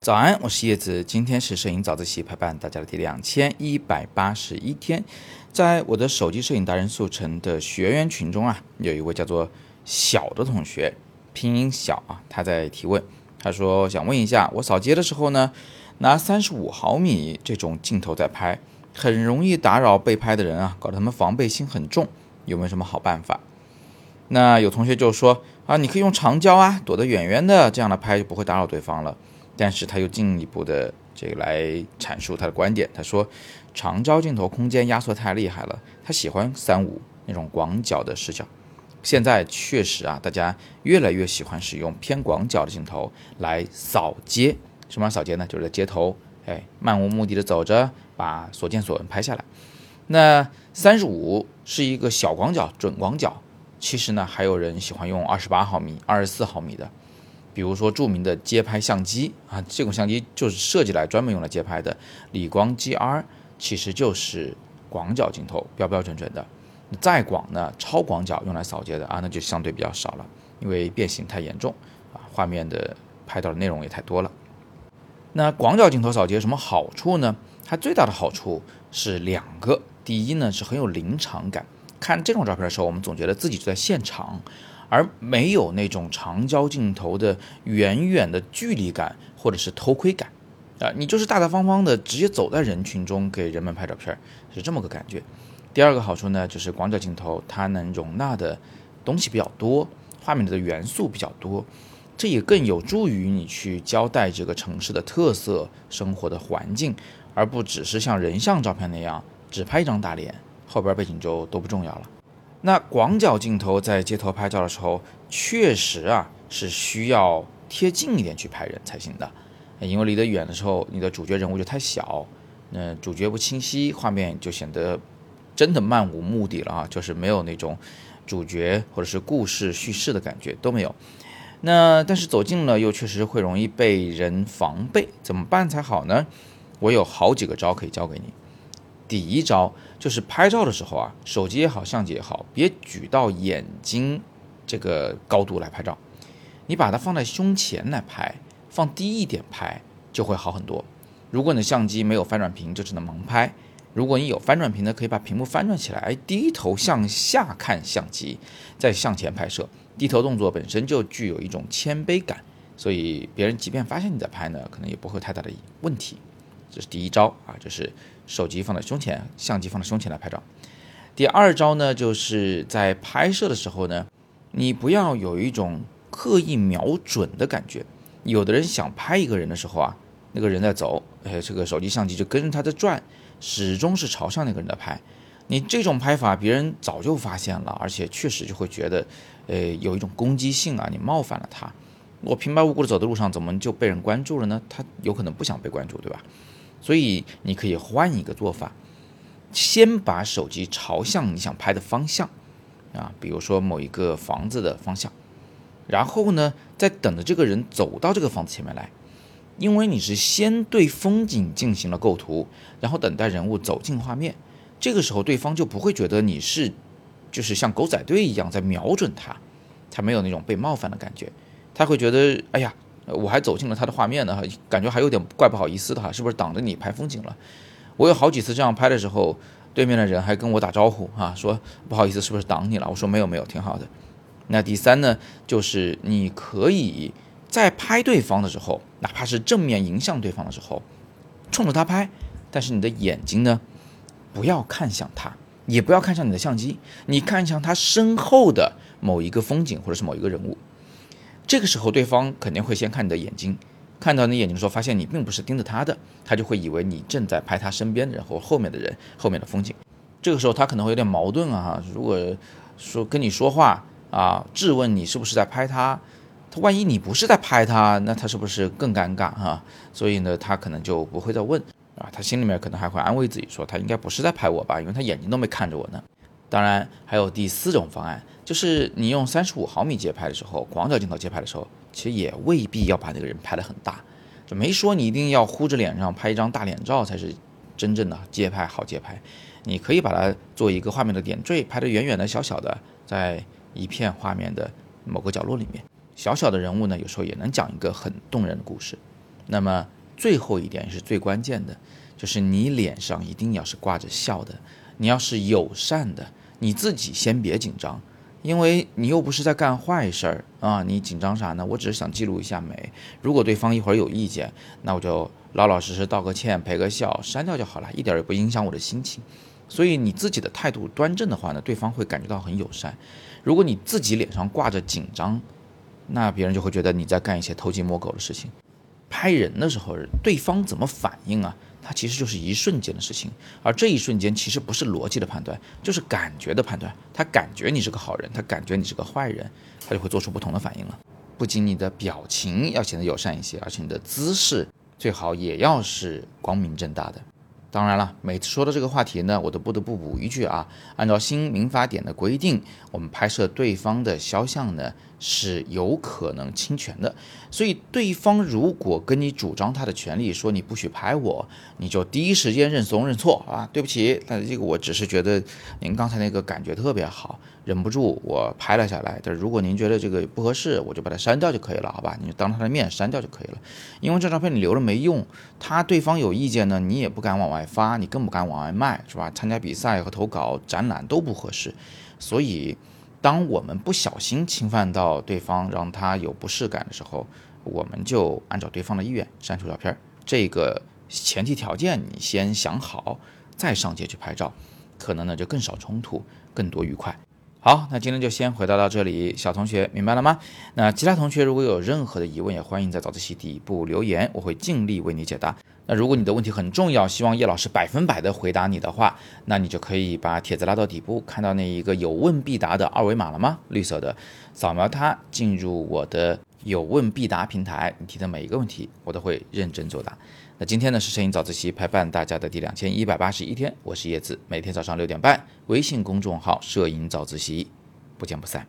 早安，我是叶子。今天是摄影早自习陪伴大家的第两千一百八十一天。在我的手机摄影达人速成的学员群中啊，有一位叫做小的同学，拼音小啊，他在提问。他说想问一下，我扫街的时候呢，拿三十五毫米这种镜头在拍，很容易打扰被拍的人啊，搞得他们防备心很重，有没有什么好办法？那有同学就说啊，你可以用长焦啊，躲得远远的，这样的拍就不会打扰对方了。但是他又进一步的这个来阐述他的观点，他说长焦镜头空间压缩太厉害了，他喜欢三五那种广角的视角。现在确实啊，大家越来越喜欢使用偏广角的镜头来扫街。什么扫街呢？就是在街头，哎，漫无目的的走着，把所见所闻拍下来。那三十五是一个小广角、准广角。其实呢，还有人喜欢用二十八毫米、二十四毫米的。比如说著名的街拍相机啊，这种相机就是设计来专门用来街拍的。理光 GR 其实就是广角镜头，标标准准的。再广呢，超广角用来扫街的啊，那就相对比较少了，因为变形太严重啊，画面的拍到的内容也太多了。那广角镜头扫街有什么好处呢？它最大的好处是两个，第一呢是很有临场感，看这种照片的时候，我们总觉得自己就在现场。而没有那种长焦镜头的远远的距离感，或者是偷窥感，啊，你就是大大方方的直接走在人群中给人们拍照片，是这么个感觉。第二个好处呢，就是广角镜头它能容纳的东西比较多，画面里的元素比较多，这也更有助于你去交代这个城市的特色、生活的环境，而不只是像人像照片那样只拍一张大脸，后边背景就都不重要了。那广角镜头在街头拍照的时候，确实啊是需要贴近一点去拍人才行的，因为离得远的时候，你的主角人物就太小，那主角不清晰，画面就显得真的漫无目的了啊，就是没有那种主角或者是故事叙事的感觉都没有。那但是走近了又确实会容易被人防备，怎么办才好呢？我有好几个招可以教给你。第一招就是拍照的时候啊，手机也好，相机也好，别举到眼睛这个高度来拍照，你把它放在胸前来拍，放低一点拍就会好很多。如果你的相机没有翻转屏，就只能盲拍；如果你有翻转屏的，可以把屏幕翻转起来，低头向下看相机，再向前拍摄。低头动作本身就具有一种谦卑感，所以别人即便发现你在拍呢，可能也不会太大的问题。这是第一招啊，就是手机放在胸前，相机放在胸前来拍照。第二招呢，就是在拍摄的时候呢，你不要有一种刻意瞄准的感觉。有的人想拍一个人的时候啊，那个人在走，哎，这个手机相机就跟着他在转，始终是朝向那个人在拍。你这种拍法，别人早就发现了，而且确实就会觉得，呃，有一种攻击性啊，你冒犯了他。我平白无故的走在路上，怎么就被人关注了呢？他有可能不想被关注，对吧？所以你可以换一个做法，先把手机朝向你想拍的方向，啊，比如说某一个房子的方向，然后呢，再等着这个人走到这个房子前面来，因为你是先对风景进行了构图，然后等待人物走进画面，这个时候对方就不会觉得你是，就是像狗仔队一样在瞄准他，他没有那种被冒犯的感觉，他会觉得，哎呀。我还走进了他的画面呢，感觉还有点怪不好意思的哈，是不是挡着你拍风景了？我有好几次这样拍的时候，对面的人还跟我打招呼啊，说不好意思，是不是挡你了？我说没有没有，挺好的。那第三呢，就是你可以在拍对方的时候，哪怕是正面迎向对方的时候，冲着他拍，但是你的眼睛呢，不要看向他，也不要看向你的相机，你看向他身后的某一个风景或者是某一个人物。这个时候，对方肯定会先看你的眼睛，看到你眼睛的时候，发现你并不是盯着他的，他就会以为你正在拍他身边的人或后面的人、后面的风景。这个时候，他可能会有点矛盾啊。如果说跟你说话啊，质问你是不是在拍他，他万一你不是在拍他，那他是不是更尴尬啊？所以呢，他可能就不会再问啊。他心里面可能还会安慰自己说，他应该不是在拍我吧，因为他眼睛都没看着我呢。当然，还有第四种方案。就是你用三十五毫米街拍的时候，广角镜头街拍的时候，其实也未必要把那个人拍得很大，就没说你一定要呼着脸上拍一张大脸照才是真正的街拍好街拍。你可以把它做一个画面的点缀，拍得远远的、小小的，在一片画面的某个角落里面。小小的人物呢，有时候也能讲一个很动人的故事。那么最后一点是最关键的，就是你脸上一定要是挂着笑的，你要是友善的，你自己先别紧张，因为你又不是在干坏事儿啊，你紧张啥呢？我只是想记录一下美。如果对方一会儿有意见，那我就老老实实道个歉，赔个笑，删掉就好了，一点也不影响我的心情。所以你自己的态度端正的话呢，对方会感觉到很友善。如果你自己脸上挂着紧张，那别人就会觉得你在干一些偷鸡摸狗的事情。拍人的时候，对方怎么反应啊？它其实就是一瞬间的事情，而这一瞬间其实不是逻辑的判断，就是感觉的判断。他感觉你是个好人，他感觉你是个坏人，他就会做出不同的反应了。不仅你的表情要显得友善一些，而且你的姿势最好也要是光明正大的。当然了，每次说到这个话题呢，我都不得不补一句啊，按照新民法典的规定，我们拍摄对方的肖像呢是有可能侵权的。所以对方如果跟你主张他的权利，说你不许拍我，你就第一时间认怂认错啊，对不起，但这个我只是觉得您刚才那个感觉特别好，忍不住我拍了下来。但如果您觉得这个不合适，我就把它删掉就可以了，好吧？你就当他的面删掉就可以了，因为这照片你留了没用，他对方有意见呢，你也不敢往外。发你更不敢往外卖，是吧？参加比赛和投稿、展览都不合适，所以当我们不小心侵犯到对方，让他有不适感的时候，我们就按照对方的意愿删除照片。这个前提条件你先想好，再上街去拍照，可能呢就更少冲突，更多愉快。好，那今天就先回答到这里，小同学明白了吗？那其他同学如果有任何的疑问，也欢迎在早自习底部留言，我会尽力为你解答。那如果你的问题很重要，希望叶老师百分百的回答你的话，那你就可以把帖子拉到底部，看到那一个有问必答的二维码了吗？绿色的，扫描它进入我的有问必答平台，你提的每一个问题我都会认真作答。那今天呢是摄影早自习陪伴大家的第两千一百八十一天，我是叶子，每天早上六点半，微信公众号摄影早自习，不见不散。